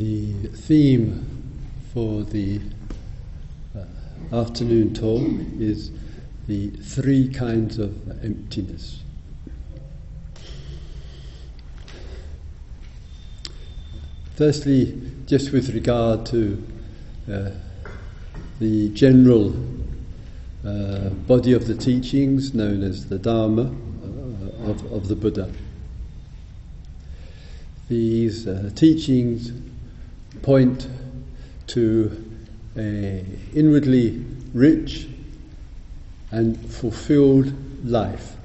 The theme for the uh, afternoon talk is the three kinds of emptiness. Firstly, just with regard to uh, the general uh, body of the teachings known as the Dharma uh, of, of the Buddha. These uh, teachings point to a inwardly rich and fulfilled life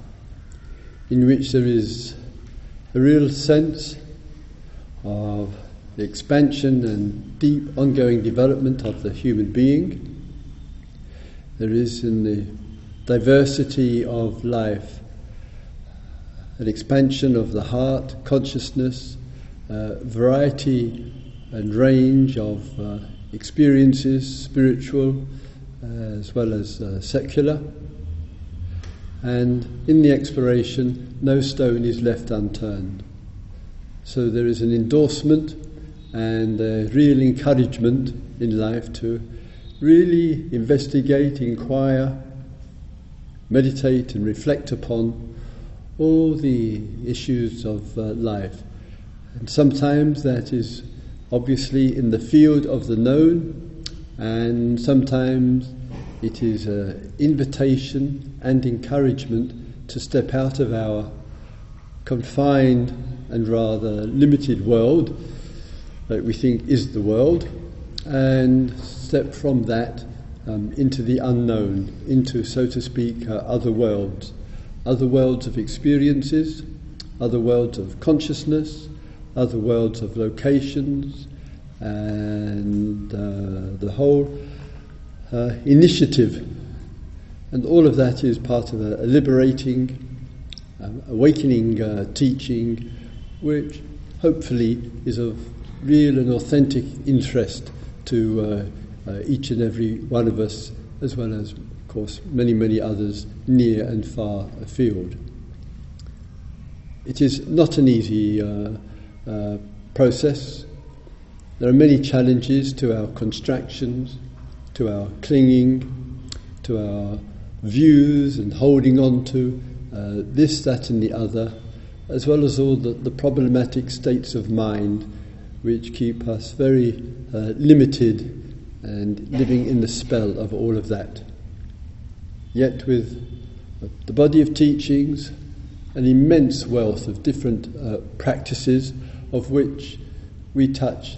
in which there is a real sense of the expansion and deep ongoing development of the human being. There is in the diversity of life an expansion of the heart, consciousness, uh, variety and range of uh, experiences, spiritual uh, as well as uh, secular. And in the exploration, no stone is left unturned. So there is an endorsement and a real encouragement in life to really investigate, inquire, meditate, and reflect upon all the issues of uh, life. And sometimes that is obviously in the field of the known, and sometimes it is an invitation and encouragement to step out of our confined and rather limited world that we think is the world and step from that um, into the unknown, into, so to speak, uh, other worlds, other worlds of experiences, other worlds of consciousness, other worlds of locations, and uh, the whole uh, initiative. And all of that is part of a, liberating, um, awakening uh, teaching, which hopefully is of real and authentic interest to uh, uh, each and every one of us, as well as, of course, many, many others near and far afield. It is not an easy uh, process. There are many challenges to our constructions, to our clinging, to our views and holding on to uh, this, that, and the other, as well as all the, the problematic states of mind which keep us very uh, limited and living in the spell of all of that. Yet, with the body of teachings, an immense wealth of different uh, practices of which we touch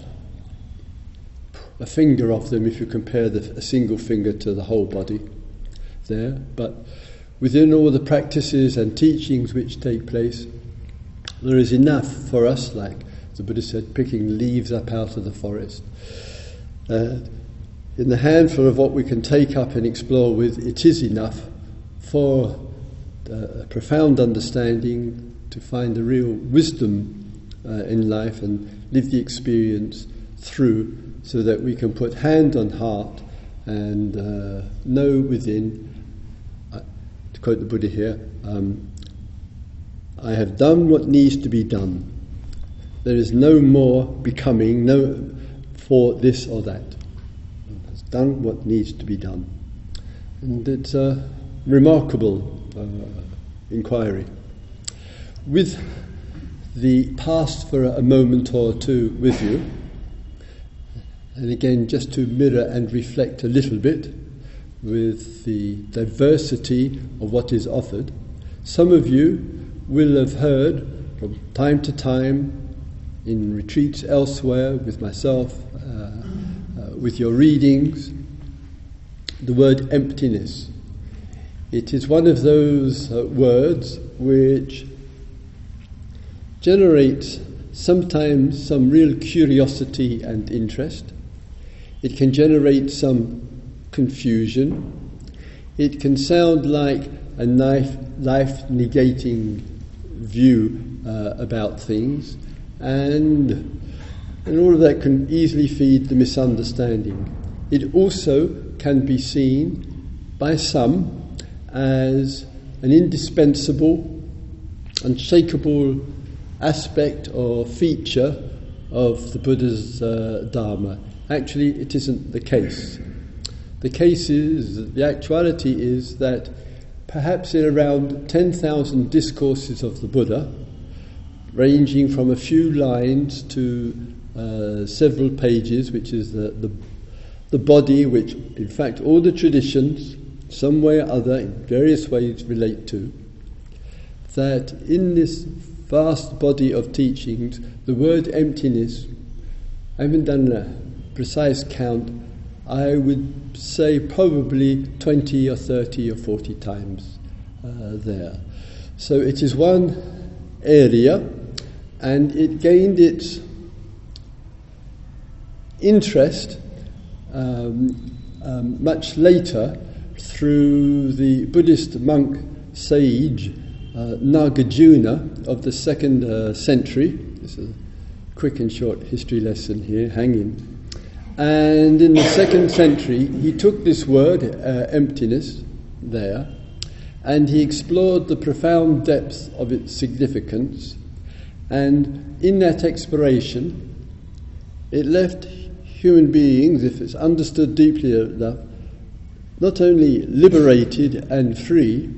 a finger of them if you compare the, a single finger to the whole body there. But within all the practices and teachings which take place, there is enough for us, like the Buddha said, picking leaves up out of the forest. Uh, in the handful of what we can take up and explore with, it is enough for uh, a profound understanding to find the real wisdom uh, in life and live the experience through so that we can put hand on heart and uh, know within, uh, to quote the Buddha here, um, I have done what needs to be done. There is no more becoming, no for this or that. Has done what needs to be done. And it's a remarkable uh, inquiry. With the past for a moment or two with you. And again, just to mirror and reflect a little bit with the diversity of what is offered. Some of you will have heard from time to time in retreats elsewhere with myself, uh, uh, with your readings, the word emptiness. It is one of those uh, words which generates sometimes some real curiosity and interest. It can generate some confusion. It can sound like a life, life negating view uh, about things, and, and all of that can easily feed the misunderstanding. It also can be seen by some as an indispensable, unshakable aspect or feature of the Buddha's uh, Dharma. Actually, it isn't the case. The case is, the actuality is that perhaps in around 10,000 discourses of the Buddha, ranging from a few lines to uh, several pages, which is the, the, the body which, in fact, all the traditions, some way or other, in various ways, relate to, that in this vast body of teachings, the word emptiness, I haven't done a precise count, I would say probably 20 or 30 or 40 times uh, there. So it is one area and it gained its interest um, um, much later through the Buddhist monk sage Nagarjuna of the second uh, century. This is a quick and short history lesson here, hanging. And in the second century, he took this word, uh, emptiness, there, and he explored the profound depth of its significance. And in that exploration, it left human beings, if it's understood deeply enough, not only liberated and free,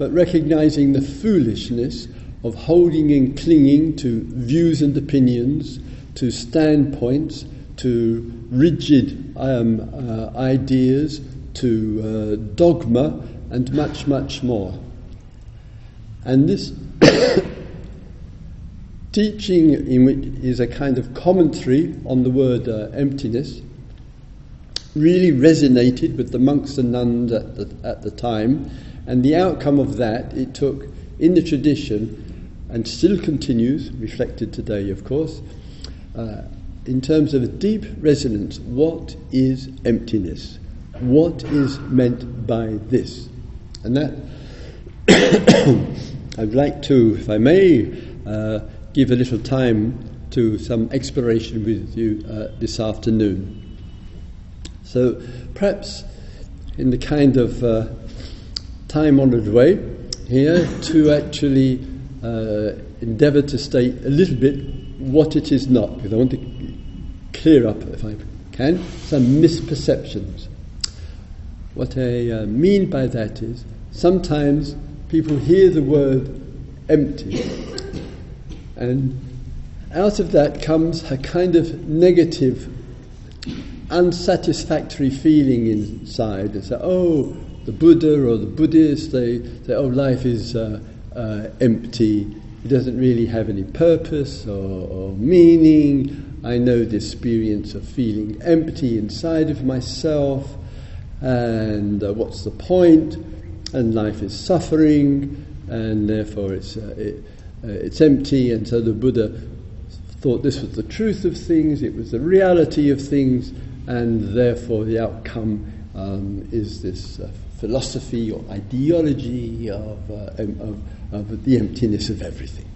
but recognizing the foolishness of holding and clinging to views and opinions, to standpoints, to rigid um, uh, ideas, to uh, dogma, and much, much more. And this teaching, in which is a kind of commentary on the word uh, emptiness, really resonated with the monks and nuns at the, at the time and the outcome of that, it took in the tradition and still continues, reflected today, of course, uh, in terms of a deep resonance. What is emptiness? What is meant by this? And that I'd like to, if I may, uh, give a little time to some exploration with you uh, this afternoon. So perhaps in the kind of uh, time honoured way here to actually uh, endeavour to state a little bit what it is not, because I want to clear up, if I can, some misperceptions. What I uh, mean by that is sometimes people hear the word empty, and out of that comes a kind of negative, unsatisfactory feeling inside. They say, oh, the Buddha or the Buddhist, they say, oh, life is uh, uh, empty, it doesn't really have any purpose or, or meaning. I know the experience of feeling empty inside of myself, and uh, what's the point? And life is suffering, and therefore it's, uh, it, uh, it's empty. And so the Buddha thought this was the truth of things, it was the reality of things, and therefore the outcome um, is this uh, philosophy or ideology of, uh, of, of the emptiness of everything.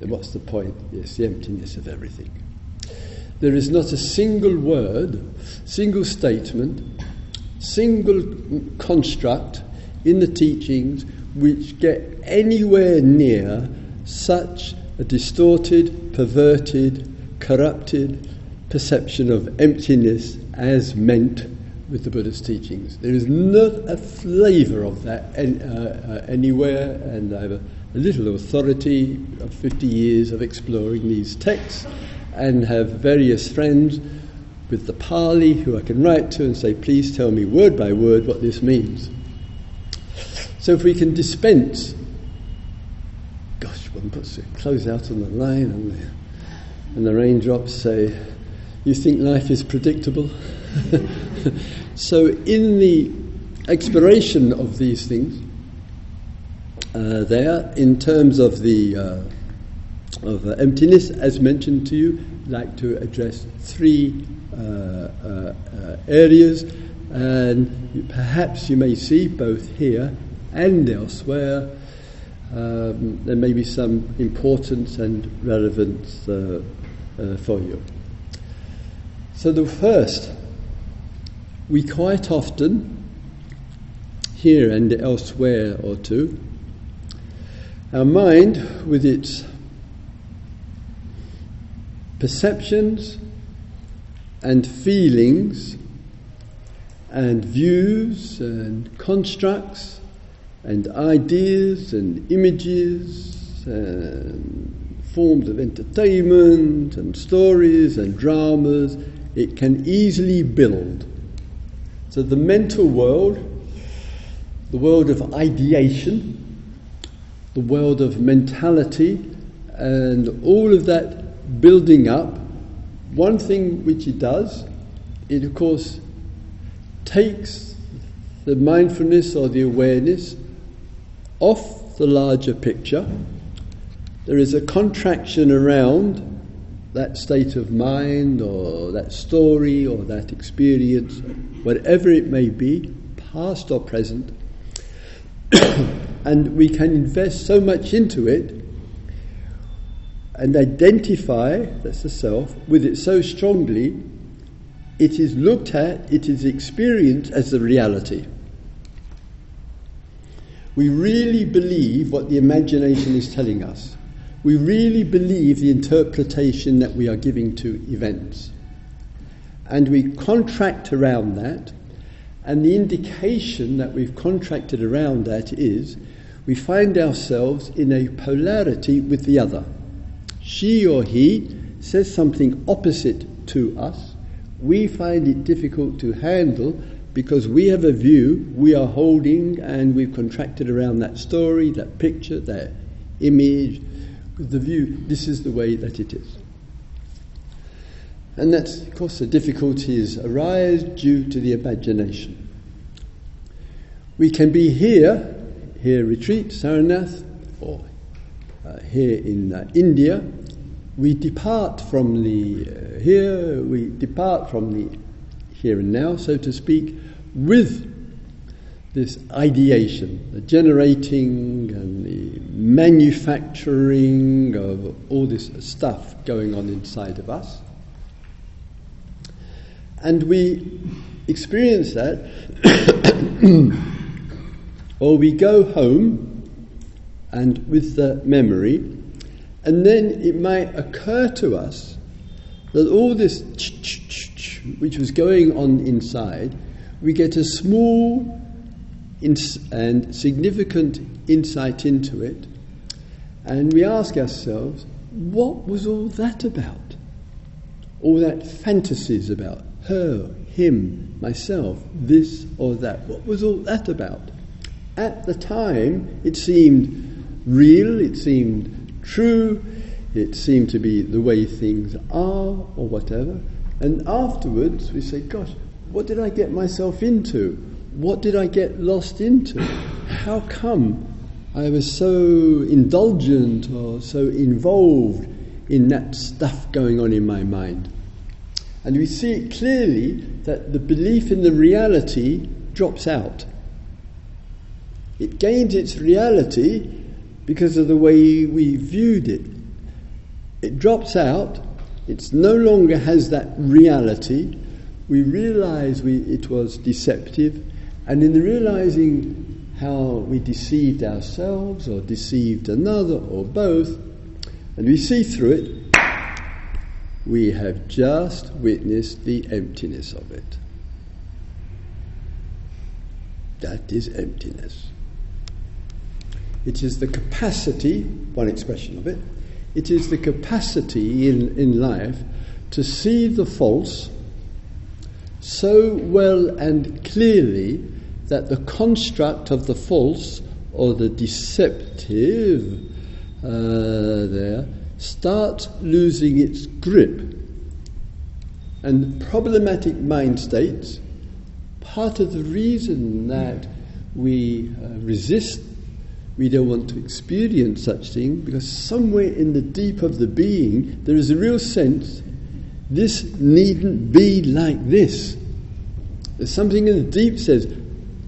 What's the point? Yes, the emptiness of everything. There is not a single word, single statement, single construct in the teachings which get anywhere near such a distorted, perverted, corrupted perception of emptiness as meant with the Buddha's teachings. There is not a flavour of that any, uh, uh, anywhere, and I have a, a, little authority of 50 years of exploring these texts and have various friends with the Pali who I can write to and say, please tell me word by word what this means. So if we can dispense, gosh, one puts a close out on the line and the, and the raindrops say, you think life is predictable? so, in the exploration of these things, uh, there, in terms of the uh, of uh, emptiness, as mentioned to you, I'd like to address three uh, uh, uh, areas, and perhaps you may see both here and elsewhere. Um, there may be some importance and relevance for you. So, the first, we quite often, here and elsewhere or two, our mind, with its perceptions and feelings and views and constructs and ideas and images and forms of entertainment and stories and dramas it can easily build. So the mental world, the world of ideation, the world of mentality, and all of that building up, one thing which it does, it of course takes the mindfulness or the awareness off the larger picture. There is a contraction around that state of mind or that story or that experience, whatever it may be, past or present, and we can invest so much into it and identify, that's the self, with it so strongly, it is looked at, it is experienced as the reality. We really believe what the imagination is telling us. We really believe the interpretation that we are giving to events. And we contract around that, and the indication that we've contracted around that is we find ourselves in a polarity with the other. She or he says something opposite to us. We find it difficult to handle because we have a view we are holding and we've contracted around that story, that picture, that image, the view, this is the way that it is. And that's, of course, the difficulties arise due to the imagination. We can be here, here retreat, Sarnath, or uh, here in uh, India. We depart from the uh, here, we depart from the here and now, so to speak, with this ideation, the generating and the manufacturing of all this stuff going on inside of us. And we experience that, or we go home and with the memory, and then it might occur to us that all this which was going on inside, we get a small and significant insight into it, and we ask ourselves, what was all that about? All that fantasies about her, him, myself, this or that. What was all that about? At the time, it seemed real, it seemed true, it seemed to be the way things are or whatever. And afterwards, we say, Gosh, what did I get myself into? what did I get lost into? How come I was so indulgent or so involved in that stuff going on in my mind? And we see it clearly that the belief in the reality drops out. It gains its reality because of the way we viewed it. It drops out, it no longer has that reality. We realize we, it was deceptive, and in realizing how we deceived ourselves or deceived another or both, and we see through it, we have just witnessed the emptiness of it. That is emptiness. It is the capacity, one expression of it, it is the capacity in, in life to see the false so well and clearly that the construct of the false or the deceptive uh, there starts losing its grip. And problematic mind states, part of the reason that we uh, resist, we don't want to experience such thing, because somewhere in the deep of the being there is a real sense this needn't be like this. There's something in the deep says,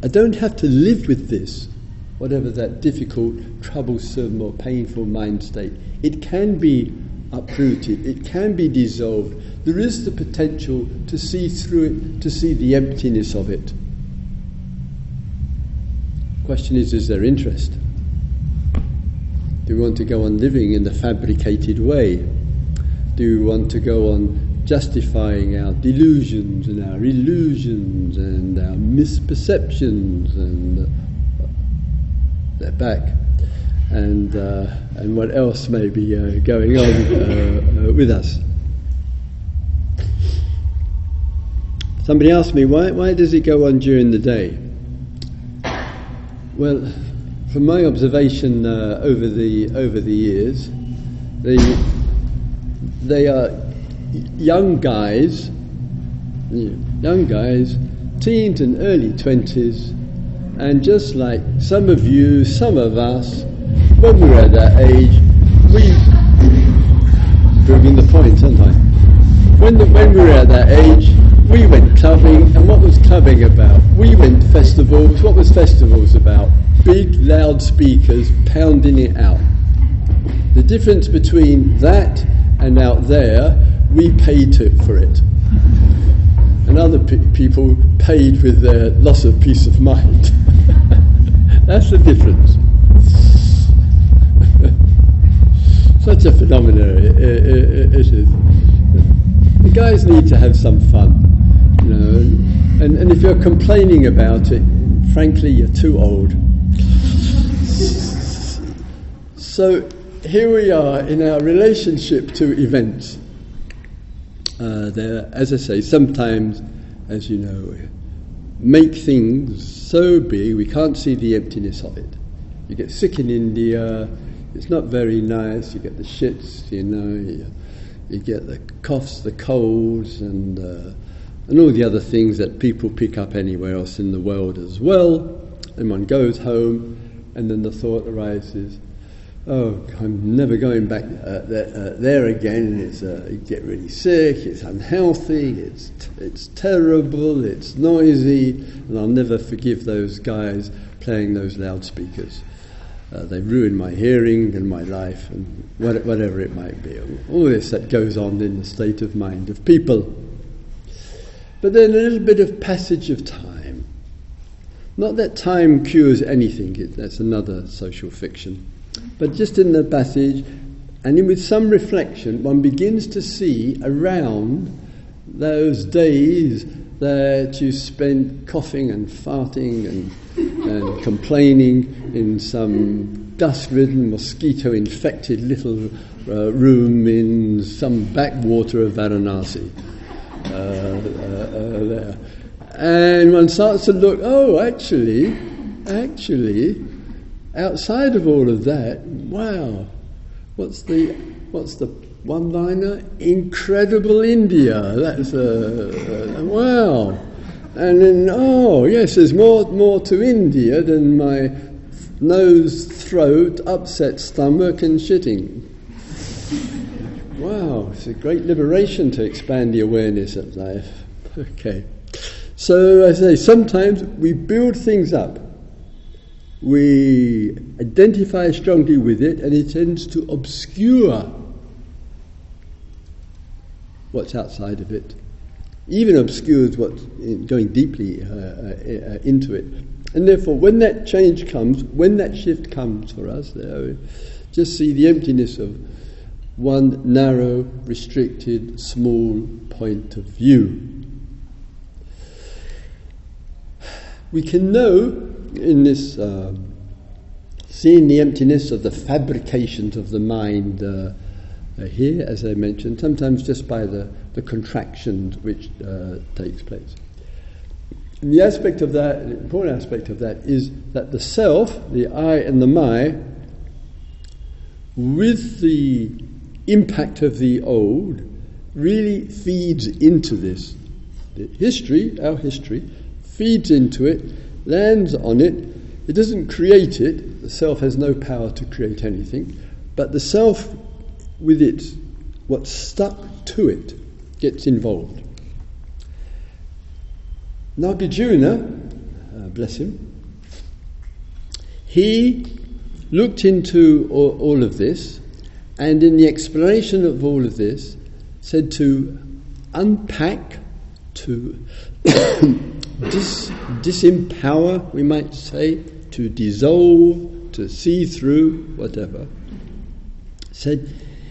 I don't have to live with this, whatever that difficult, troublesome, or painful mind state. It can be uprooted, it can be dissolved. There is the potential to see through it, to see the emptiness of it. Question is, is there interest? Do we want to go on living in the fabricated way? do we want to go on justifying our delusions and our illusions and our misperceptions and they're back and uh, and what else may be uh, going on uh, with us. Somebody asked me why why does it go on during the day? Well, from my observation uh, over the over the years, they they are young guys, young guys, teens and early twenties, and just like some of you, some of us, when we were at that age, we proving the point, aren't I? When the, when we were at that age, we went clubbing, and what was clubbing about? We went to festivals. What was festivals about? Big loudspeakers pounding it out. The difference between that and out there, we paid to, for it. And other pe- people paid with their loss of peace of mind. That's the difference. Such a phenomenon it, it, is. The guys need to have some fun, you know. And, and if you're complaining about it, frankly, you're too old. So here we are in our relationship to events. Uh, there, as I say, sometimes, as you know, make things so big we can't see the emptiness of it. You get sick in India, it's not very nice. You get the shits, you know, you, you get the coughs, the colds, and uh, and all the other things that people pick up anywhere else in the world as well. And one goes home, and then the thought arises, oh, I'm never going back uh, there, uh, there, again. It's, uh, you get really sick, it's unhealthy, it's, t- it's terrible, it's noisy, and I'll never forgive those guys playing those loudspeakers. Uh, they ruined my hearing and my life, and what, whatever it might be. All this that goes on in the state of mind of people. But then a little bit of passage of time. Not that time cures anything, it, that's another social fiction. But just in the passage, and with some reflection, one begins to see around those days that you spent coughing and farting and, and complaining in some dust ridden, mosquito infected little uh, room in some backwater of Varanasi. Uh, uh, uh, there. And one starts to look, oh, actually, actually, outside of all of that, wow, what's the, what's the one liner? Incredible India. That's a, a, wow. And then, oh, yes, there's more, more to India than my nose, throat, upset stomach, and shitting. Wow, it's a great liberation to expand the awareness of life. Okay. So, I say, sometimes we build things up we identify strongly with it and it tends to obscure what's outside of it, even obscures what's going deeply uh, uh, uh, into it. And therefore, when that change comes, when that shift comes for us, there, just see the emptiness of one narrow, restricted, small point of view. We can know in this um, seeing the emptiness of the fabrications of the mind uh, uh, here, as I mentioned, sometimes just by the, the contractions which uh, takes place. And the aspect of that, important aspect of that, is that the self, the I and the my, with the impact of the old, really feeds into this. The history, our history, feeds into it, lands on it. It doesn't create it. The self has no power to create anything. But the self, with it, what's stuck to it, gets involved. Nagarjuna, uh, bless him, he looked into all, all of this and in the explanation of all of this said to unpack, to dis, disempower, we might say, to dissolve, to see through, whatever, said,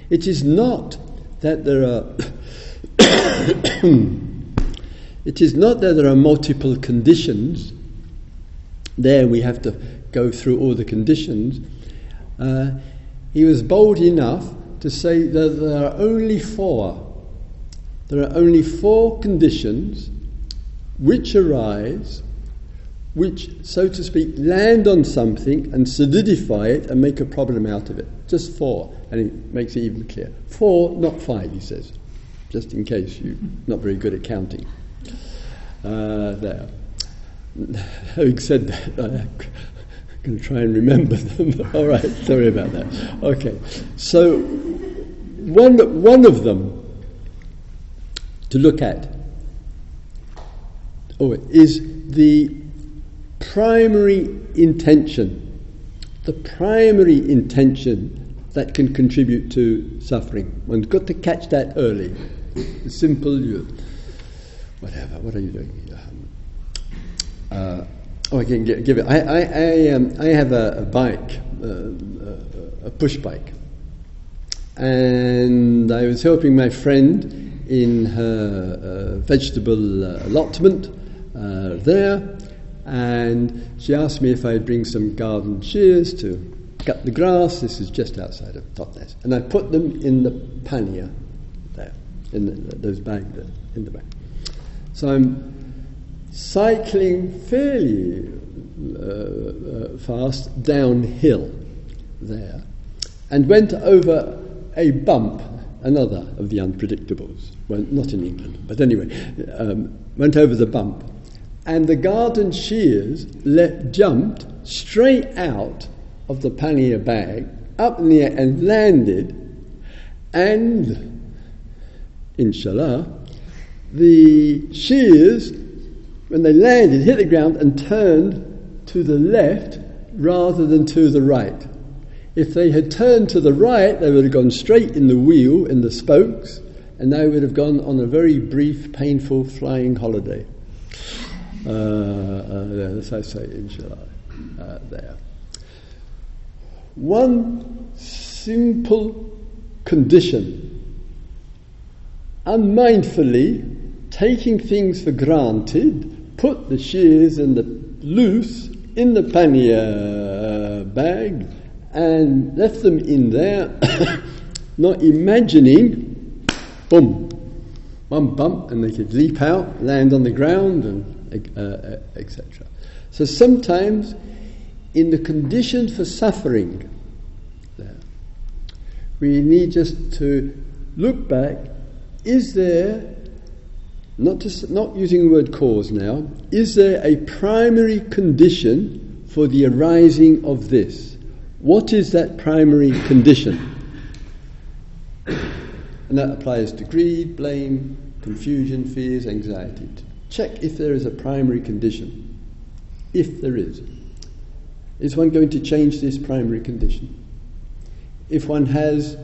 it is not that there are. it is not that there are multiple conditions. There we have to go through all the conditions. Uh, he was bold enough to say that there are only four. There are only four conditions which arise, which, so to speak, land on something and solidify it and make a problem out of it. Just four, and he makes it even clearer. Four, not five, he says, just in case you're not very good at counting. Uh, there. Having said that, I'm going to try and remember them. All right, sorry about that. Okay, so one, one of them to look at oh, is the primary intention, the primary intention that can contribute to suffering. One's got to catch that early. Simple, you, whatever. What are you doing? Um, uh, oh, I can give it. I, I, I, um, I have a, a bike, uh, a push bike, and I was helping my friend in her uh, vegetable allotment uh, there, and she asked me if I'd bring some garden shears to cut the grass. This is just outside of Totnes, and I put them in the pannier there, in the, those bags there, in the back. So I'm cycling fairly uh, uh, fast downhill there, and went over a bump, another of the unpredictables. Well, not in England, but anyway, um, went over the bump, and the garden shears let, jumped straight out of the pannier bag up in the air and landed, and inshallah, the shears, when they landed, hit the ground and turned to the left rather than to the right. If they had turned to the right, they would have gone straight in the wheel, in the spokes, and they would have gone on a very brief, painful flying holiday. Uh, uh, as I say, inshallah, uh, there. One simple condition unmindfully taking things for granted, put the shears and the loose in the pannier bag and left them in there, not imagining, boom, one bump, and they could leap out, land on the ground, and Uh, etc. So sometimes, in the condition for suffering, there, we need just to look back. Is there not, to, not using the word cause now, is there a primary condition for the arising of this? What is that primary condition? And that applies to greed, blame, confusion, fears, anxiety. Check if there is a primary condition. If there is. Is one going to change this primary condition? If one has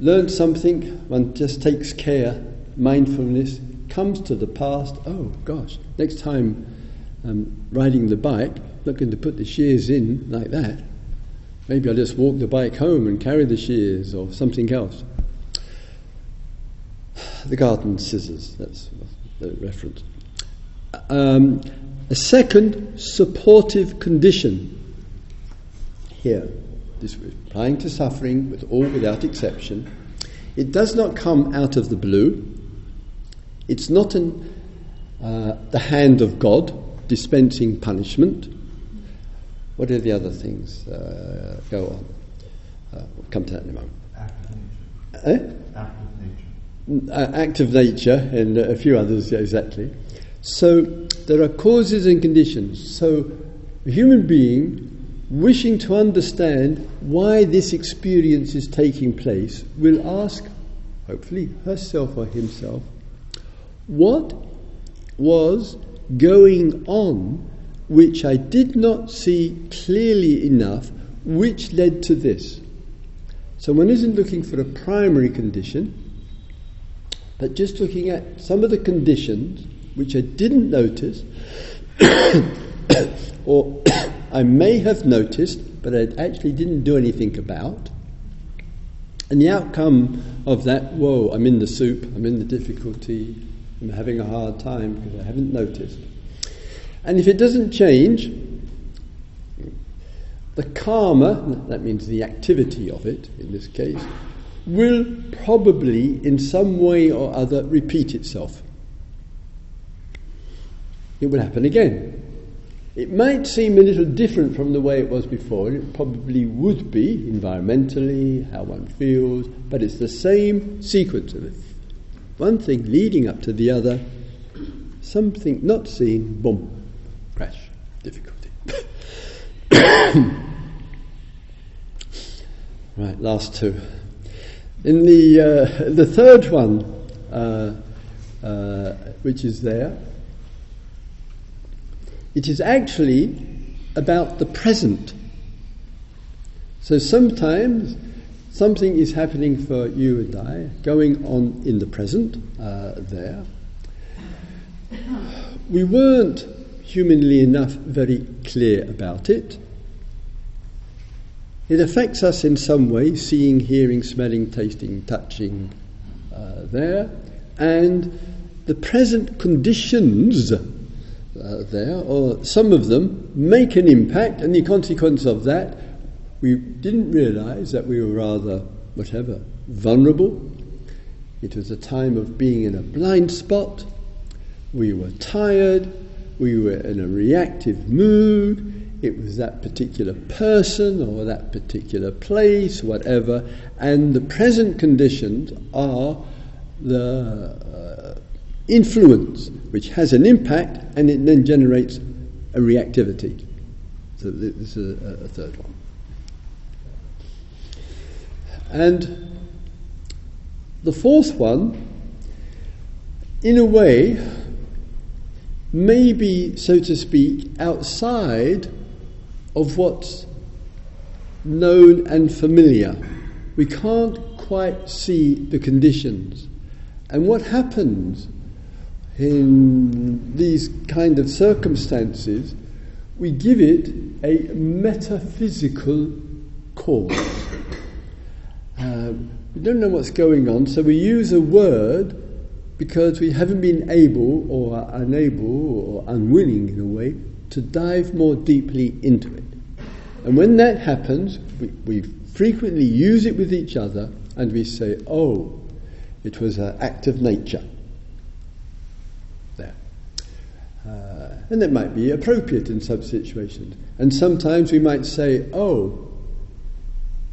learned something, one just takes care, mindfulness, comes to the past, oh gosh, next time I'm riding the bike, not going to put the shears in like that. Maybe I'll just walk the bike home and carry the shears or something else. The garden scissors, that's the reference. Um, a second supportive condition here, this applying to suffering with all without exception. It does not come out of the blue. It's not in uh, the hand of God dispensing punishment. What are the other things? Uh, go on. Uh, we'll come to that in a moment. Eh? Act of nature. Uh, act of nature and a few others, yeah, exactly. So there are causes and conditions. So a human being wishing to understand why this experience is taking place will ask, hopefully herself or himself, what was going on which I did not see clearly enough, which led to this. So one isn't looking for a primary condition, but just looking at some of the conditions which I didn't notice, or I may have noticed, but I actually didn't do anything about. And the outcome of that, whoa, I'm in the soup, I'm in the difficulty, I'm having a hard time because I haven't noticed. And if it doesn't change, the karma, that means the activity of it in this case, will probably in some way or other repeat itself. It will happen again. It might seem a little different from the way it was before, it probably would be environmentally, how one feels, but it's the same sequence of it. One thing leading up to the other, something not seen, boom, crash, difficulty. right, last two. In the, uh, the third one, uh, uh, which is there, it is actually about the present. So sometimes something is happening for you and I, going on in the present uh, there. We weren't, humanly enough, very clear about it. It affects us in some way seeing, hearing, smelling, tasting, touching uh, there. And the present conditions uh, there, or some of them make an impact, and the consequence of that, we didn't realize that we were rather, whatever, vulnerable. It was a time of being in a blind spot. We were tired. We were in a reactive mood. It was that particular person or that particular place, whatever. And the present conditions are the influence which has an impact and it then generates a reactivity. So this is a, a third one. And the fourth one, in a way, may be, so to speak, outside of what's known and familiar. We can't quite see the conditions. And what happens in these kind of circumstances, we give it a metaphysical cause. Um, we don't know what's going on, so we use a word because we haven't been able or unable or unwilling in a way to dive more deeply into it. And when that happens, we, we frequently use it with each other and we say, oh, it was an act of nature. Uh, and that might be appropriate in some situations. And sometimes we might say, oh,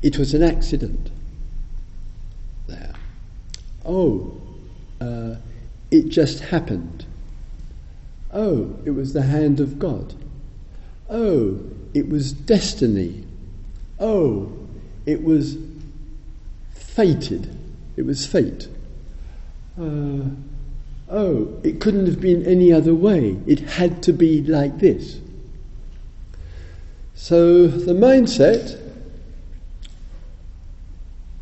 it was an accident there. Oh, uh, it just happened. Oh, it was the hand of God. Oh, it was destiny. Oh, it was fated. It was fate. Uh, oh, it couldn't have been any other way. It had to be like this. So the mindset,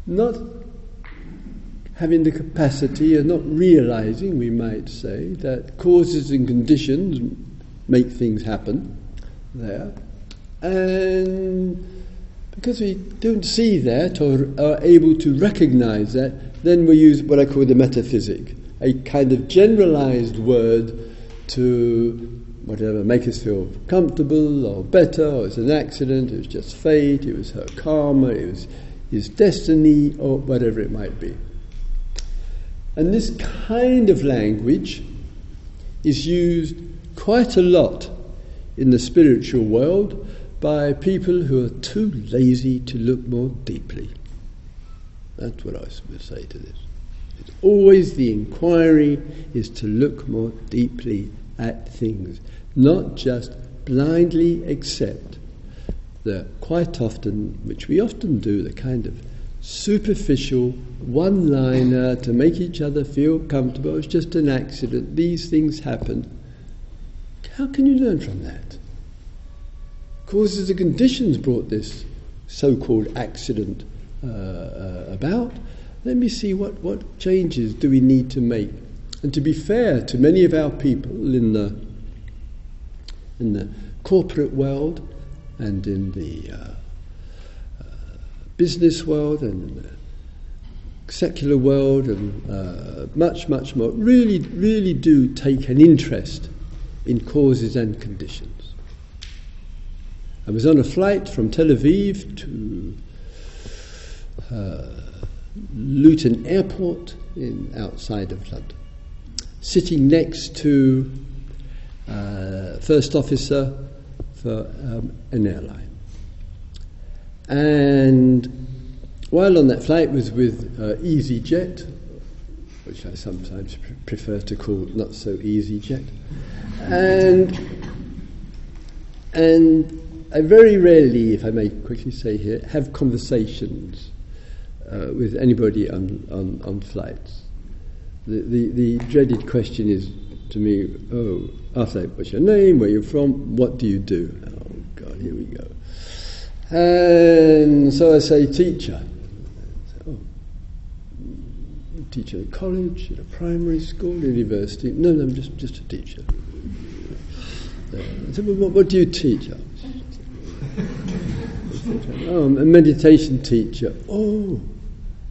not having the capacity and not realizing, we might say, that causes and conditions make things happen there. And because we don't see that or are able to recognize that, then we use what I call the metaphysic a kind of generalized word to whatever, make us feel comfortable or better, or it's an accident, it was just fate, it was her karma, it was his destiny, or whatever it might be. And this kind of language is used quite a lot in the spiritual world by people who are too lazy to look more deeply. That's what I would say to this. It's always the inquiry is to look more deeply at things, not just blindly accept the quite often, which we often do, the kind of superficial one liner to make each other feel comfortable. It's just an accident. These things happen. How can you learn from that? Causes and conditions brought this so called accident uh, uh, about. Let me see what, what changes do we need to make. And to be fair to many of our people in the, in the corporate world and in the uh, uh, business world and in the secular world and uh, much, much more, really, really do take an interest in causes and conditions. I was on a flight from Tel Aviv to uh, Luton Airport in outside of London, sitting next to uh, first officer for um, an airline. And while on that flight was with uh, EasyJet, which I sometimes pr- prefer to call not so EasyJet, and and I very rarely, if I may quickly say here, have conversations uh, with anybody on, on, on flights. The, the, the dreaded question is to me, oh, that, what's your name, where you're from, what do you do? Oh, God, here we go. And so I say, teacher. oh, teacher at college, at a primary school, university. No, no, I'm just, just a teacher. Uh, I said, well, what, what do you teach? oh, I'm a meditation teacher. Oh,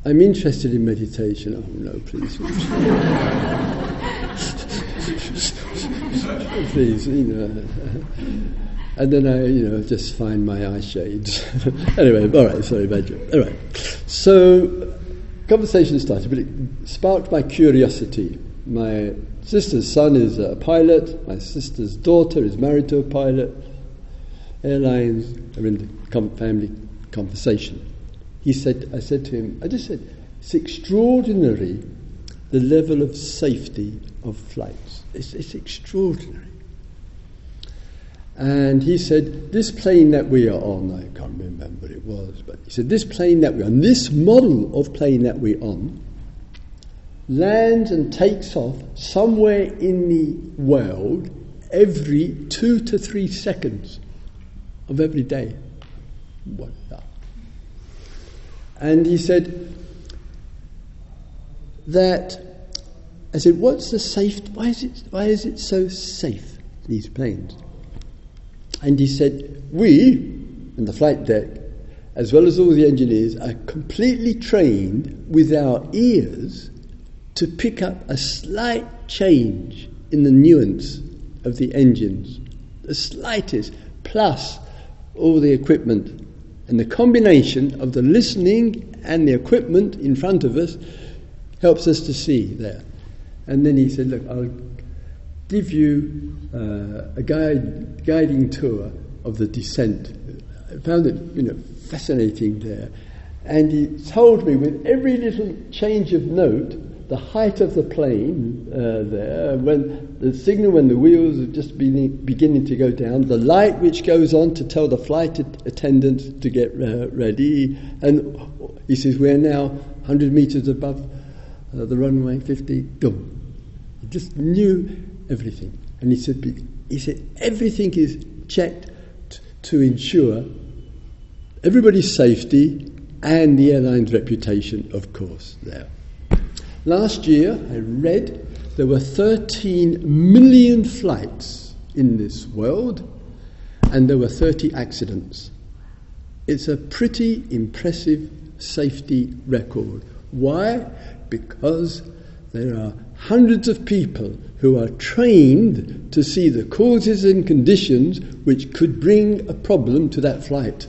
I'm interested in meditation. Oh, no, please. please, you know. Uh, and then I, you know, just find my eye shades. anyway, all right, sorry, bad joke. All right. So, conversation started, but it sparked my curiosity. My sister's son is a pilot, my sister's daughter is married to a pilot. Airlines are in the family conversation. He said, I said to him, I just said, it's extraordinary the level of safety of flights. It's, it's extraordinary. And he said, This plane that we are on, I can't remember what it was, but he said, This plane that we're on, this model of plane that we're on, lands and takes off somewhere in the world every two to three seconds of every day. What And he said that I said, what's the safe why is it why is it so safe, these planes? And he said, We, in the flight deck, as well as all the engineers, are completely trained with our ears to pick up a slight change in the nuance of the engines, the slightest, plus all the equipment. And the combination of the listening and the equipment in front of us helps us to see there. And then he said, Look, I'll give you uh, a guide, guiding tour of the descent. I found it, you know, fascinating there. And he told me with every little change of note the height of the plane uh, there, when the signal when the wheels are just beginning, beginning to go down, the light which goes on to tell the flight attendant to get uh, ready. And he says, We're now 100 meters above uh, the runway, 50. Boom. He just knew everything. And he said, he said everything is checked t- to ensure everybody's safety and the airline's reputation, of course, there. Last year, I read there were 13 million flights in this world, and there were 30 accidents. It's a pretty impressive safety record. Why? Because there are hundreds of people who are trained to see the causes and conditions which could bring a problem to that flight.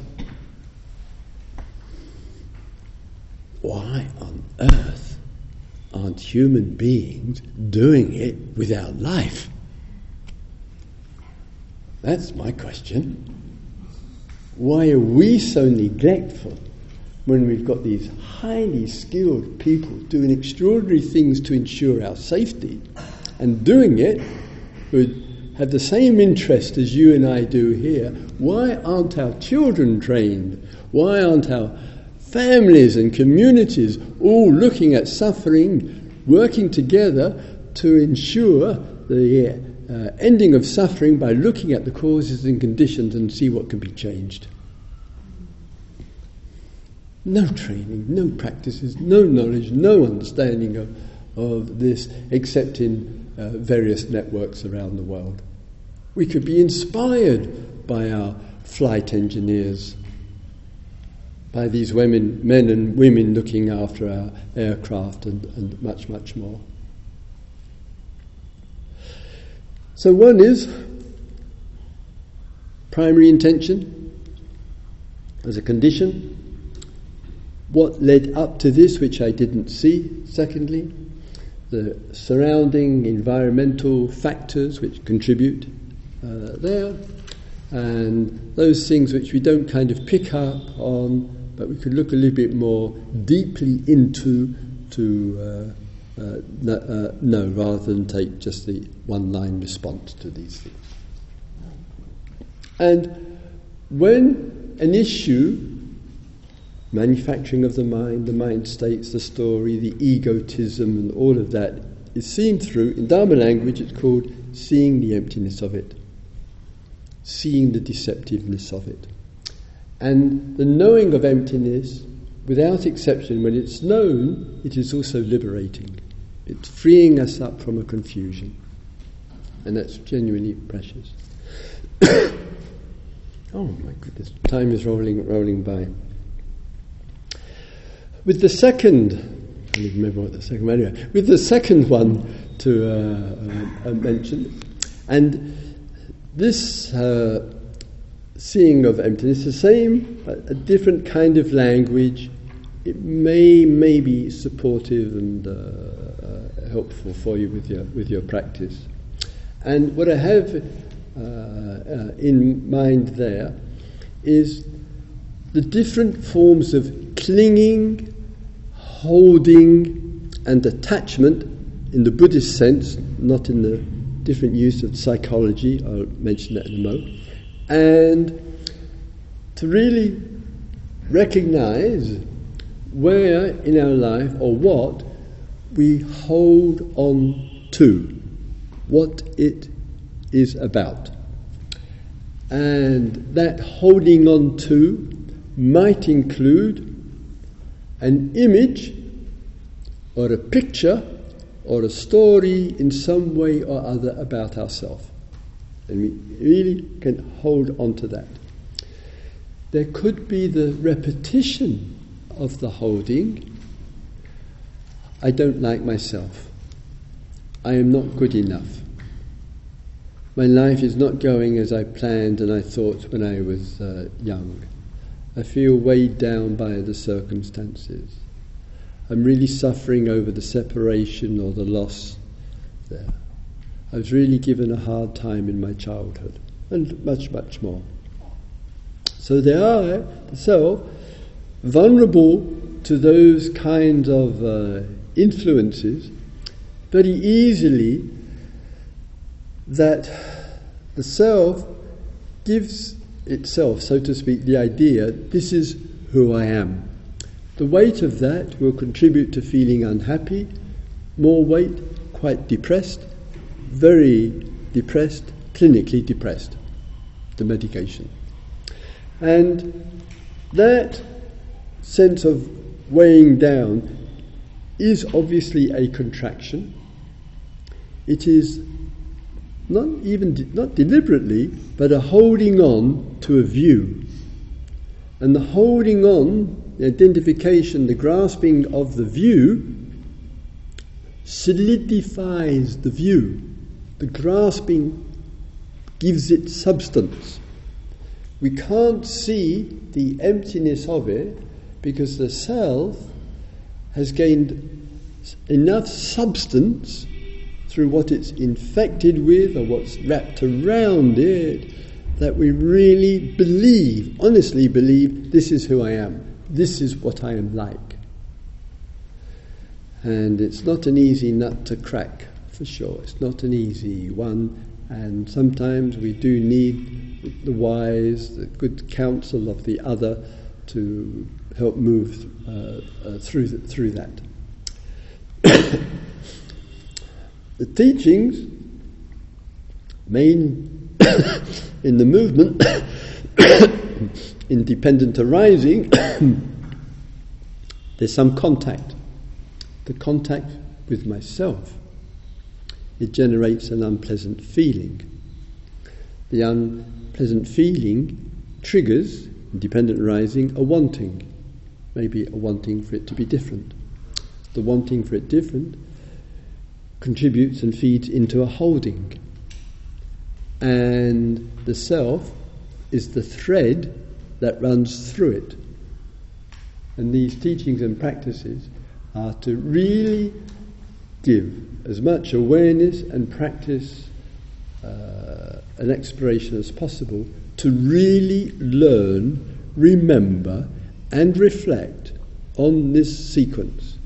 Why on earth aren't human beings doing it without life? That's my question. Why are we so neglectful when we've got these highly skilled people doing extraordinary things to ensure our safety and doing it would have the same interest as you and I do here. Why aren't our children trained? Why aren't our families and communities all looking at suffering, working together to ensure the uh, ending of suffering by looking at the causes and conditions and see what can be changed? No training, no practices, no knowledge, no understanding of, of this except in uh, various networks around the world. We could be inspired by our flight engineers. By these women, men and women looking after our aircraft and, and much, much more. So, one is primary intention as a condition. What led up to this, which I didn't see, secondly, the surrounding environmental factors which contribute uh, there, and those things which we don't kind of pick up on, but we could look a little bit more deeply into to uh, uh, no, uh, know rather than take just the one line response to these things. And when an issue manufacturing of the mind, the mind states, the story, the egotism, and all of that is seen through, in Dharma language, it's called seeing the emptiness of it, seeing the deceptiveness of it. And the knowing of emptiness, without exception, when it's known, it is also liberating. It's freeing us up from a confusion. And that's genuinely precious. oh my goodness, time is rolling, rolling by. With the second, I don't remember what the second one anyway, with the second one to uh, uh, mention, and this uh, seeing of emptiness, the same, a, a, different kind of language. It may may be supportive and uh, uh, helpful for you with your with your practice. And what I have uh, in mind there is the different forms of clinging, holding, and attachment in the Buddhist sense, not in the different use of psychology, I'll mention that in a moment, and to really recognize where in our life or what we hold on to, what it is about. And that holding on to might include an image or a picture or a story in some way or other about ourselves. And we really can hold on to that. There could be the repetition of the holding. I don't like myself. I am not good enough. My life is not going as I planned and I thought when I was uh, young. I feel weighed down by the circumstances. I'm really suffering over the separation or the loss there. I was really given a hard time in my childhood, and much, much more. So they are, so vulnerable to those kinds of uh, influences very easily that the self gives itself, so to speak, the idea this is who I am. The weight of that will contribute to feeling unhappy, more weight, quite depressed, very depressed, clinically depressed, the medication. And that sense of weighing down is obviously a contraction. It is not even de- not deliberately, but a holding on to a view. And the holding on, the identification, the grasping of the view solidifies the view. The grasping gives it substance. We can't see the emptiness of it because the self has gained enough substance through what it's infected with or what's wrapped around it, that we really believe, honestly believe, this is who I am, this is what I am like. And it's not an easy nut to crack, for sure. It's not an easy one, and sometimes we do need the wise, the good counsel of the other to help move uh, uh, through, through that. the teachings main in the movement independent arising there's some contact the contact with myself it generates an unpleasant feeling the unpleasant feeling triggers independent arising a wanting maybe a wanting for it to be different. The wanting for it different contributes and feeds into a holding. And the self is the thread that runs through it. And these teachings and practices are to really give as much awareness and practice uh, and exploration as possible to really learn, remember, and reflect on this sequence.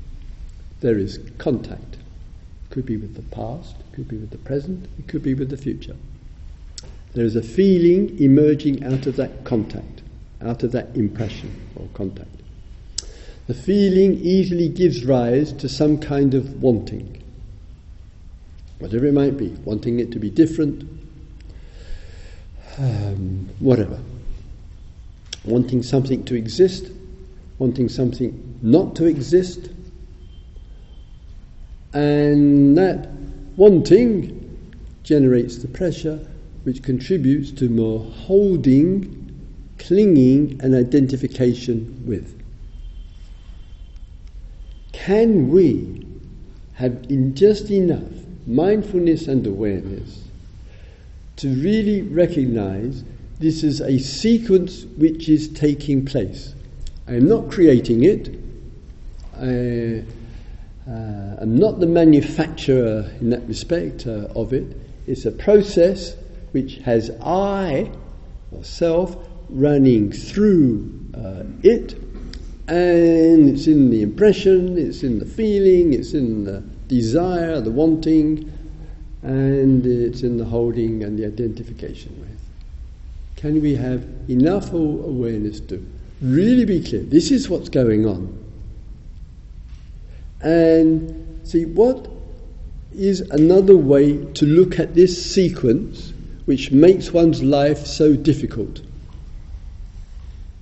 There is contact. It could be with the past, it could be with the present, it could be with the future. There is a feeling emerging out of that contact, out of that impression or contact. The feeling easily gives rise to some kind of wanting, whatever it might be, wanting it to be different, um, whatever. Wanting something to exist, wanting something not to exist, and that wanting generates the pressure which contributes to more holding, clinging, and identification with. Can we have in just enough mindfulness and awareness to really recognize this is a sequence which is taking place? I am not creating it. I uh, am not the manufacturer in that respect uh, of it. It's a process which has I or self running through uh, it and it's in the impression, it's in the feeling, it's in the desire, the wanting, and it's in the holding and the identification with. Can we have enough awareness to really be clear? This is what's going on. And see, what is another way to look at this sequence which makes one's life so difficult?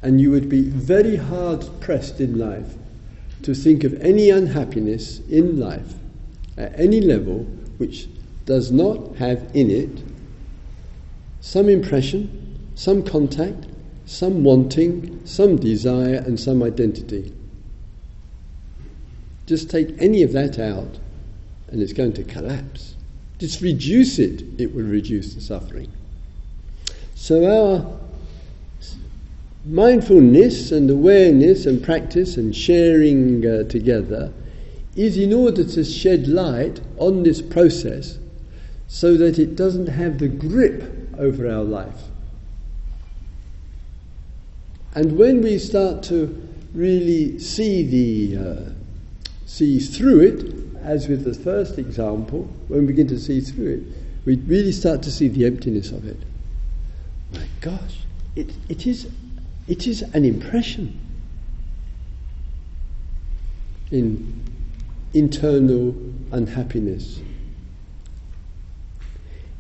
And you would be very hard pressed in life to think of any unhappiness in life at any level which does not have in it some impression, some contact, some wanting, some desire, and some identity. Just take any of that out, and it's going to collapse. Just reduce it, it will reduce the suffering. So, our mindfulness and awareness and practice and sharing uh, together is in order to shed light on this process so that it doesn't have the grip over our life. And when we start to really see the uh, see through it, as with the first example, when we begin to see through it, we really start to see the emptiness of it. My gosh, it, it is it is an impression in internal unhappiness.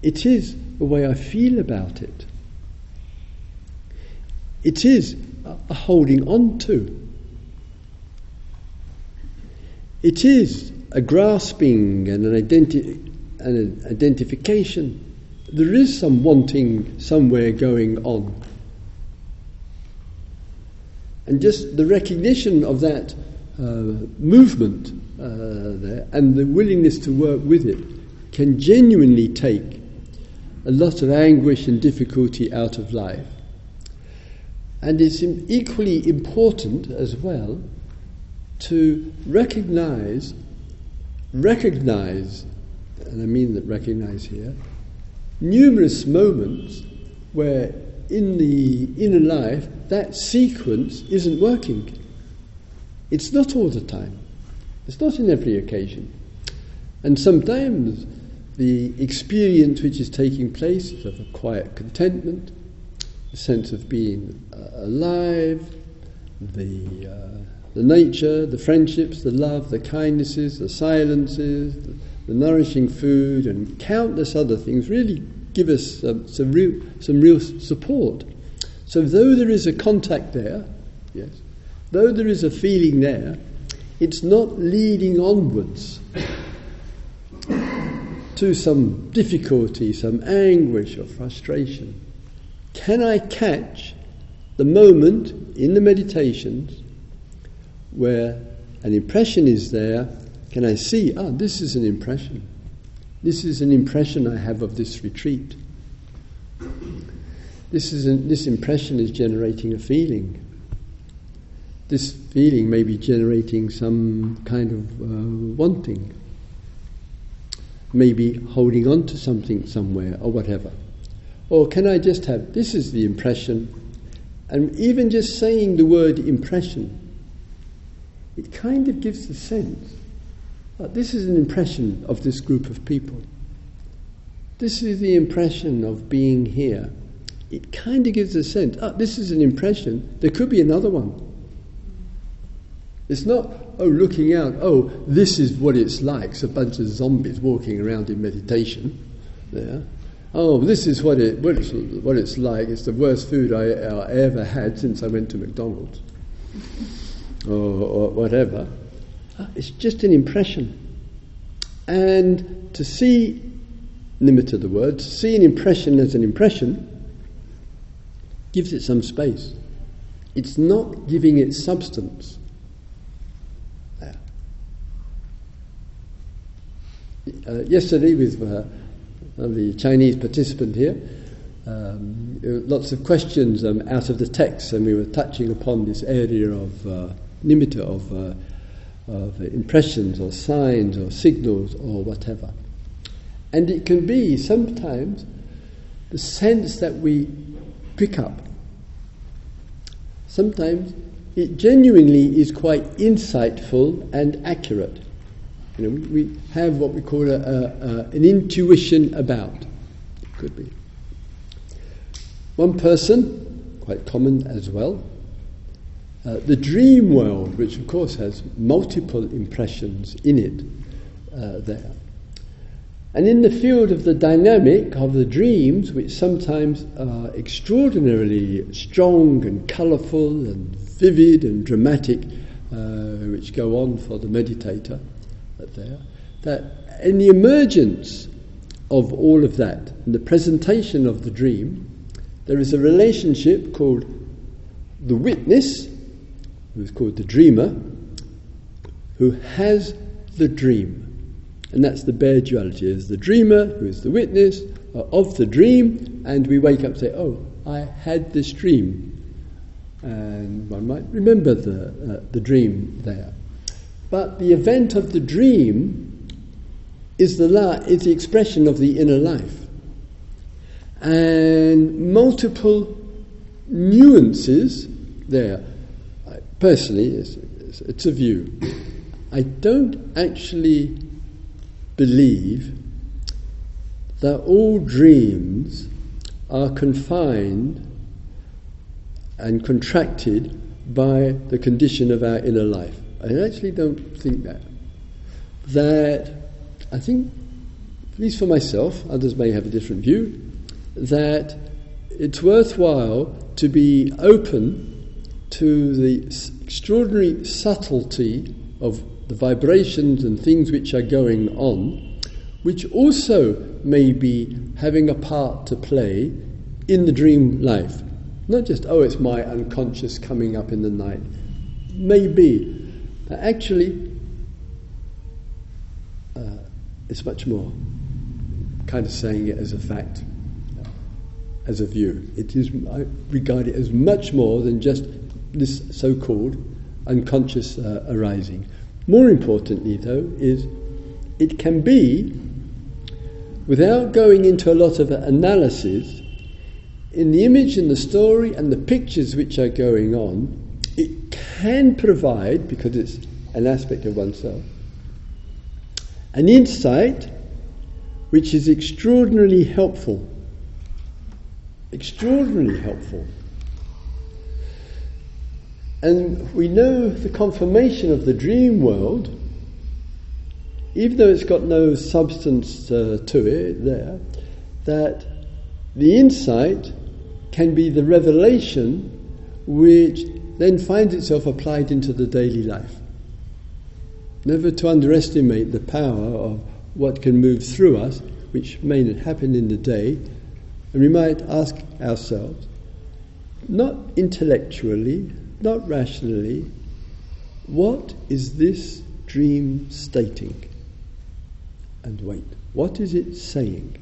It is the way I feel about it. It is a holding on to. It is a grasping and an, identi- an identification. There is some wanting somewhere going on. And just the recognition of that uh, movement uh, there and the willingness to work with it can genuinely take a lot of anguish and difficulty out of life. And it's equally important as well to recognize, recognize, and I mean that recognize here, numerous moments where in the inner life, that sequence isn't working. It's not all the time. It's not in every occasion. And sometimes the experience which is taking place is of a quiet contentment, a sense of being uh, alive, the, uh, the nature, the friendships, the love, the kindnesses, the silences, the, the nourishing food, and countless other things really give us some, real, some real support. So, though there is a contact there, yes, though there is a feeling there, it's not leading onwards to some difficulty, some anguish or frustration. Can I catch the moment in the meditations where an impression is there, can I see, ah, this is an impression. This is an impression I have of this retreat. This, is an, this impression is generating a feeling. This feeling may be generating some kind of uh, wanting, maybe holding on to something somewhere or whatever. Or can I just have, this is the impression, and even just saying the word impression, it kind of gives the sense this is an impression of this group of people. This is the impression of being here. It kind of gives a sense, oh, this is an impression, there could be another one. It's not, oh, looking out, oh, this is what it's like. It's a bunch of zombies walking around in meditation there. Oh, this is what, it, what, it's, what it's like. It's the worst food I, I ever had since I went to McDonald's or, or whatever. It's just an impression. And to see, limit of the word, to see an impression as an impression gives it some space. It's not giving it substance. Uh, yesterday, with uh, the Chinese participant here, um, lots of questions um, out of the text, and we were touching upon this area of uh, of, uh, of impressions or signs or signals or whatever. And it can be sometimes the sense that we pick up. Sometimes it genuinely is quite insightful and accurate. You know, we have what we call a, a, a, an intuition about. Could be. One person, quite common as well, uh, the dream world, which of course has multiple impressions in it uh, there. And in the field of the dynamic of the dreams, which sometimes are extraordinarily strong and colourful and vivid and dramatic, uh, which go on for the meditator, there, that in the emergence of all of that, in the presentation of the dream, there is a relationship called the witness, who is called the dreamer, who has the dream. And that's the bare duality. There's the dreamer, who is the witness of the dream, and we wake up and say, Oh, I had this dream. And one might remember the, uh, the dream there. But the event of the dream is the, la- is the expression of the inner life. And multiple nuances there. Personally, it's, it's, it's a view. I don't actually believe that all dreams are confined and contracted by the condition of our inner life. I actually don't think that. That I think, at least for myself, others may have a different view, that it's worthwhile to be open to the extraordinary subtlety of the vibrations and things which are going on, which also may be having a part to play in the dream life. Not just, oh, it's my unconscious coming up in the night. Maybe, but actually, uh, it's much more kind of saying it as a fact, as a view. It is, I regard it as much more than just this so called unconscious uh, arising. More importantly, though, is it can be, without going into a lot of analysis, in the image and the story and the pictures which are going on, it can provide, because it's an aspect of oneself, an insight which is extraordinarily helpful. Extraordinarily helpful. And we know the confirmation of the dream world, even though it's got no substance uh, to it there, that the insight can be the revelation which then finds itself applied into the daily life. Never to underestimate the power of what can move through us, which may not happen in the day, and we might ask ourselves, not intellectually, not rationally, what is this dream stating? And wait, what is it saying?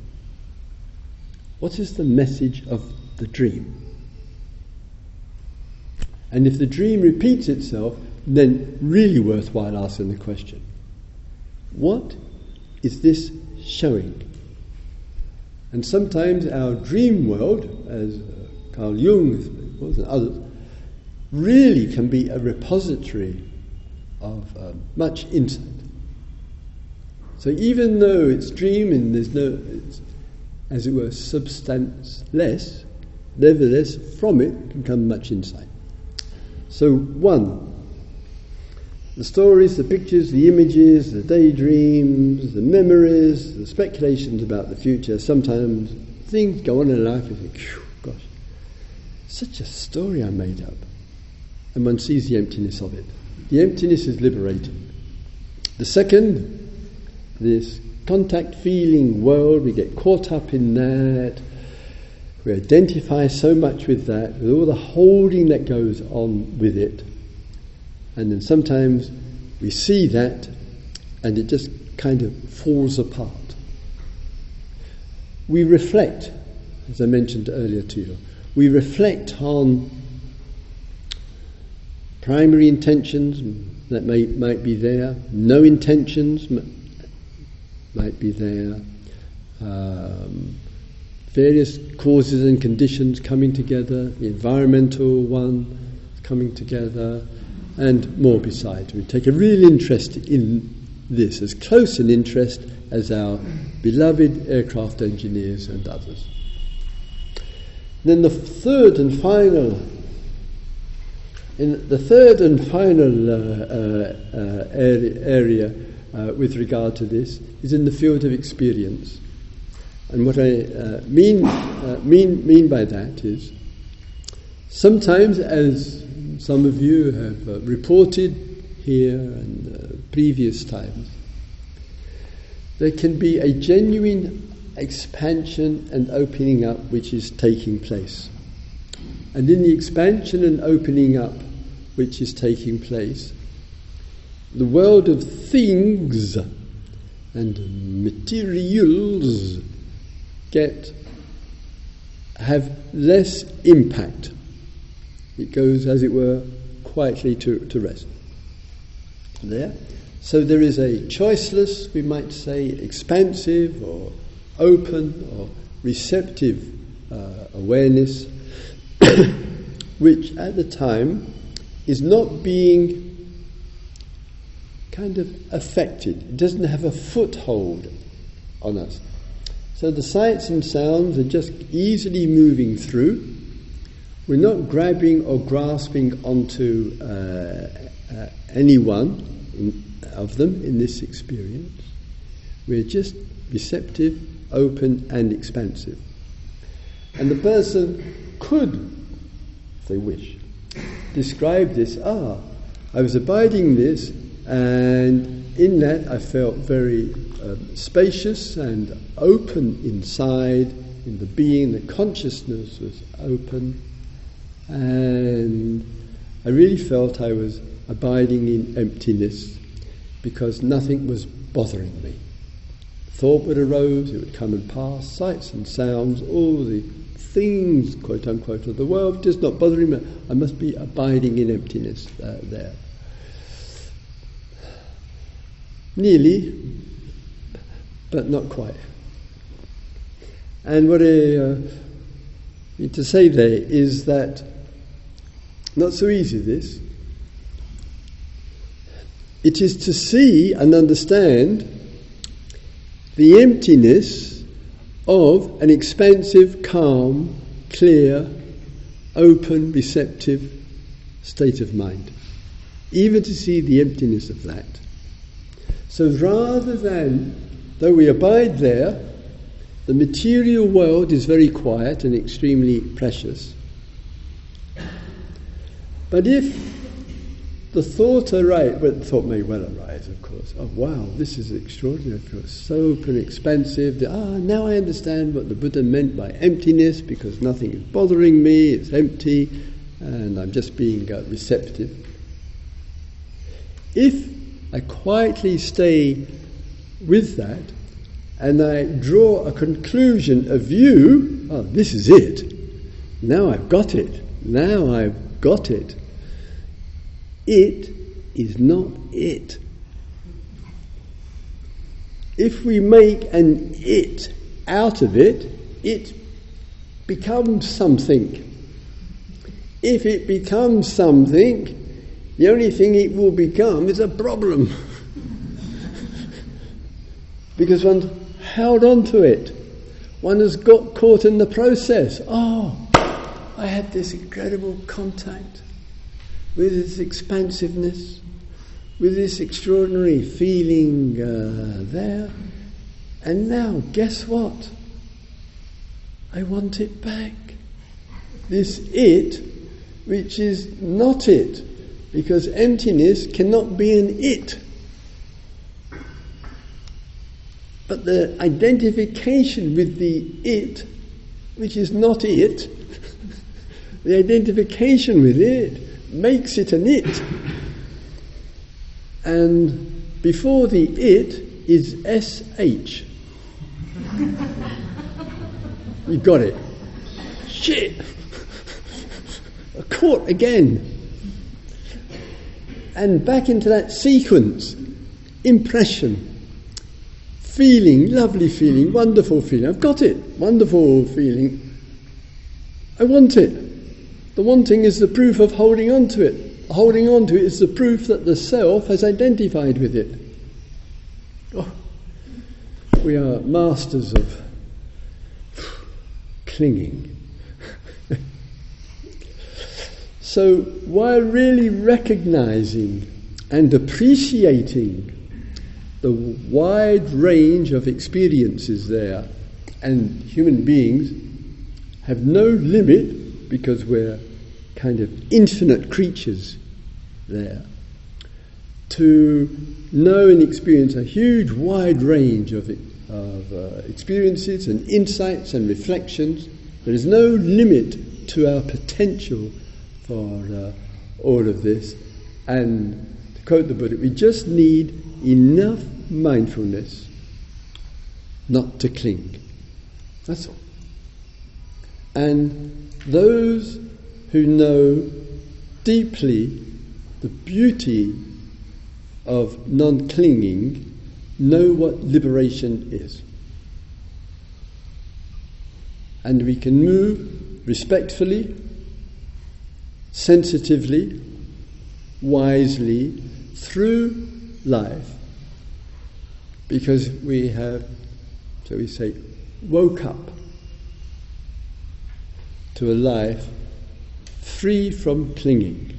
What is the message of the dream? And if the dream repeats itself, then really worthwhile asking the question what is this showing? And sometimes our dream world, as Carl Jung and others, really can be a repository of um, much insight. So even though it's dream and there's no, as it were, substance less, nevertheless, from it can come much insight. So, one, the stories, the pictures, the images, the daydreams, the memories, the speculations about the future, sometimes things go on in life you think, gosh, such a story I made up. And one sees the emptiness of it. The emptiness is liberating. The second, this contact feeling world, we get caught up in that. We identify so much with that, with all the holding that goes on with it. And then sometimes we see that and it just kind of falls apart. We reflect, as I mentioned earlier to you, we reflect on primary intentions that may, might be there, no intentions might be there, um, various causes and conditions coming together, the environmental one coming together, and more besides. We take a real interest in this, as close an interest as our beloved aircraft engineers and others. Then the third and final in the third and final uh, uh, uh area, uh, with regard to this is in the field of experience. And what I mean, mean, mean by that is sometimes, as some of you have reported here and previous times, there can be a genuine expansion and opening up which is taking place. And in the expansion and opening up which is taking place, the world of things and materials get have less impact. It goes, as it were, quietly to, to rest. There. So there is a choiceless, we might say, expansive or open or receptive uh, awareness which at the time is not being kind of affected. It doesn't have a foothold on us. So the sights and sounds are just easily moving through. We're not grabbing or grasping onto uh, uh, any one of them in this experience. We're just receptive, open, and expansive. And the person could if they wish. Describe this, ah, I was abiding this, and in that I felt very um, spacious and open inside, in the being, the consciousness was open, and I really felt I was abiding in emptiness because nothing was bothering me. Thought would arise, it would come and pass, sights and sounds, all the things, quote unquote, of the world does not bother him. I must be abiding in emptiness uh, there. Nearly, but not quite. And what I uh, need to say there is that not so easy this. It is to see and understand the emptiness of an expansive, calm, clear, open, receptive state of mind. Even to see the emptiness of that. So rather than, though we abide there, the material world is very quiet and extremely precious. But if the thought arise, but the thought may well arise, of course, oh wow, this is extraordinary, of course, so open, expansive. Ah, now I understand what the Buddha meant by emptiness because nothing is bothering me, it's empty, and I'm just being uh, receptive. If I quietly stay with that and I draw a conclusion, a view, oh, this is it. Now I've got it. Now I've got it. It is not it. If we make an it out of it, it becomes something. If it becomes something, the only thing it will become is a problem. because one's held on to it. One has got caught in the process. Oh, I had this incredible contact with this expansiveness, with this extraordinary feeling uh, there. And now, guess what? I want it back. This it, which is not it, because emptiness cannot be an it. But the identification with the it, which is not it, the identification with it makes it an it. And before the it is SH. you got it. Shit! Caught again and back into that sequence impression, feeling, lovely feeling, wonderful feeling. I've got it, wonderful feeling. I want it. The wanting is the proof of holding on to it. Holding on to it is the proof that the self has identified with it. Oh, we are masters of clinging. So, while really recognizing and appreciating the wide range of experiences there, and human beings have no limit because we're kind of infinite creatures there, to know and experience a huge, wide range of, of uh, experiences and insights and reflections. There is no limit to our potential for uh, all of this. And to quote the Buddha, we just need enough mindfulness not to cling. That's all. And those who know deeply the beauty of non clinging know what liberation is. And we can move respectfully sensitively, wisely through life because we have, so we say, woke up to a life free from clinging.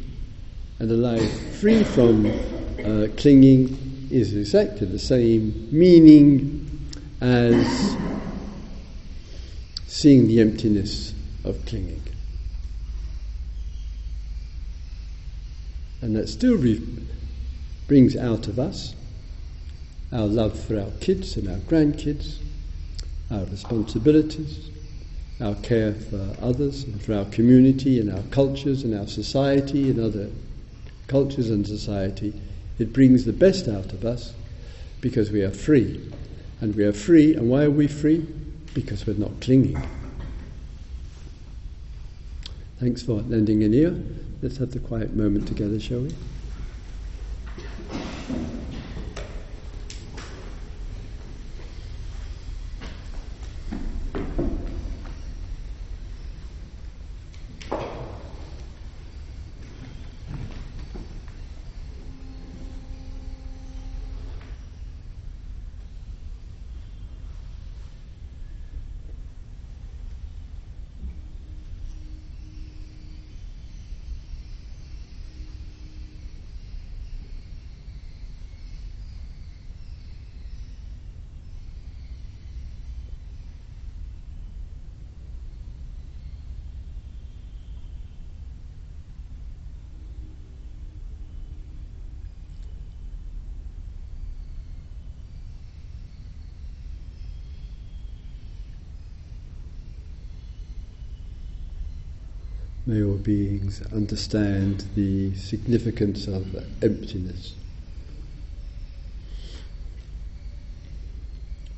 And a life free from uh, clinging is exactly the same meaning as seeing the emptiness of clinging. and that still re- brings out of us our love for our kids and our grandkids, our responsibilities, our care for others and for our community and our cultures and our society and other cultures and society. It brings the best out of us because we are free. And we are free, and why are we free? Because we're not clinging. Thanks for lending an ear. Let's have the quiet moment together, shall we? May all beings understand the significance of emptiness.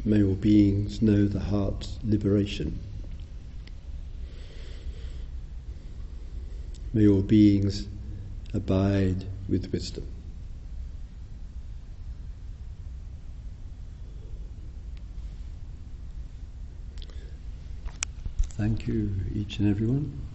May all beings know the heart's liberation. May all beings abide with wisdom. Thank you, each and everyone.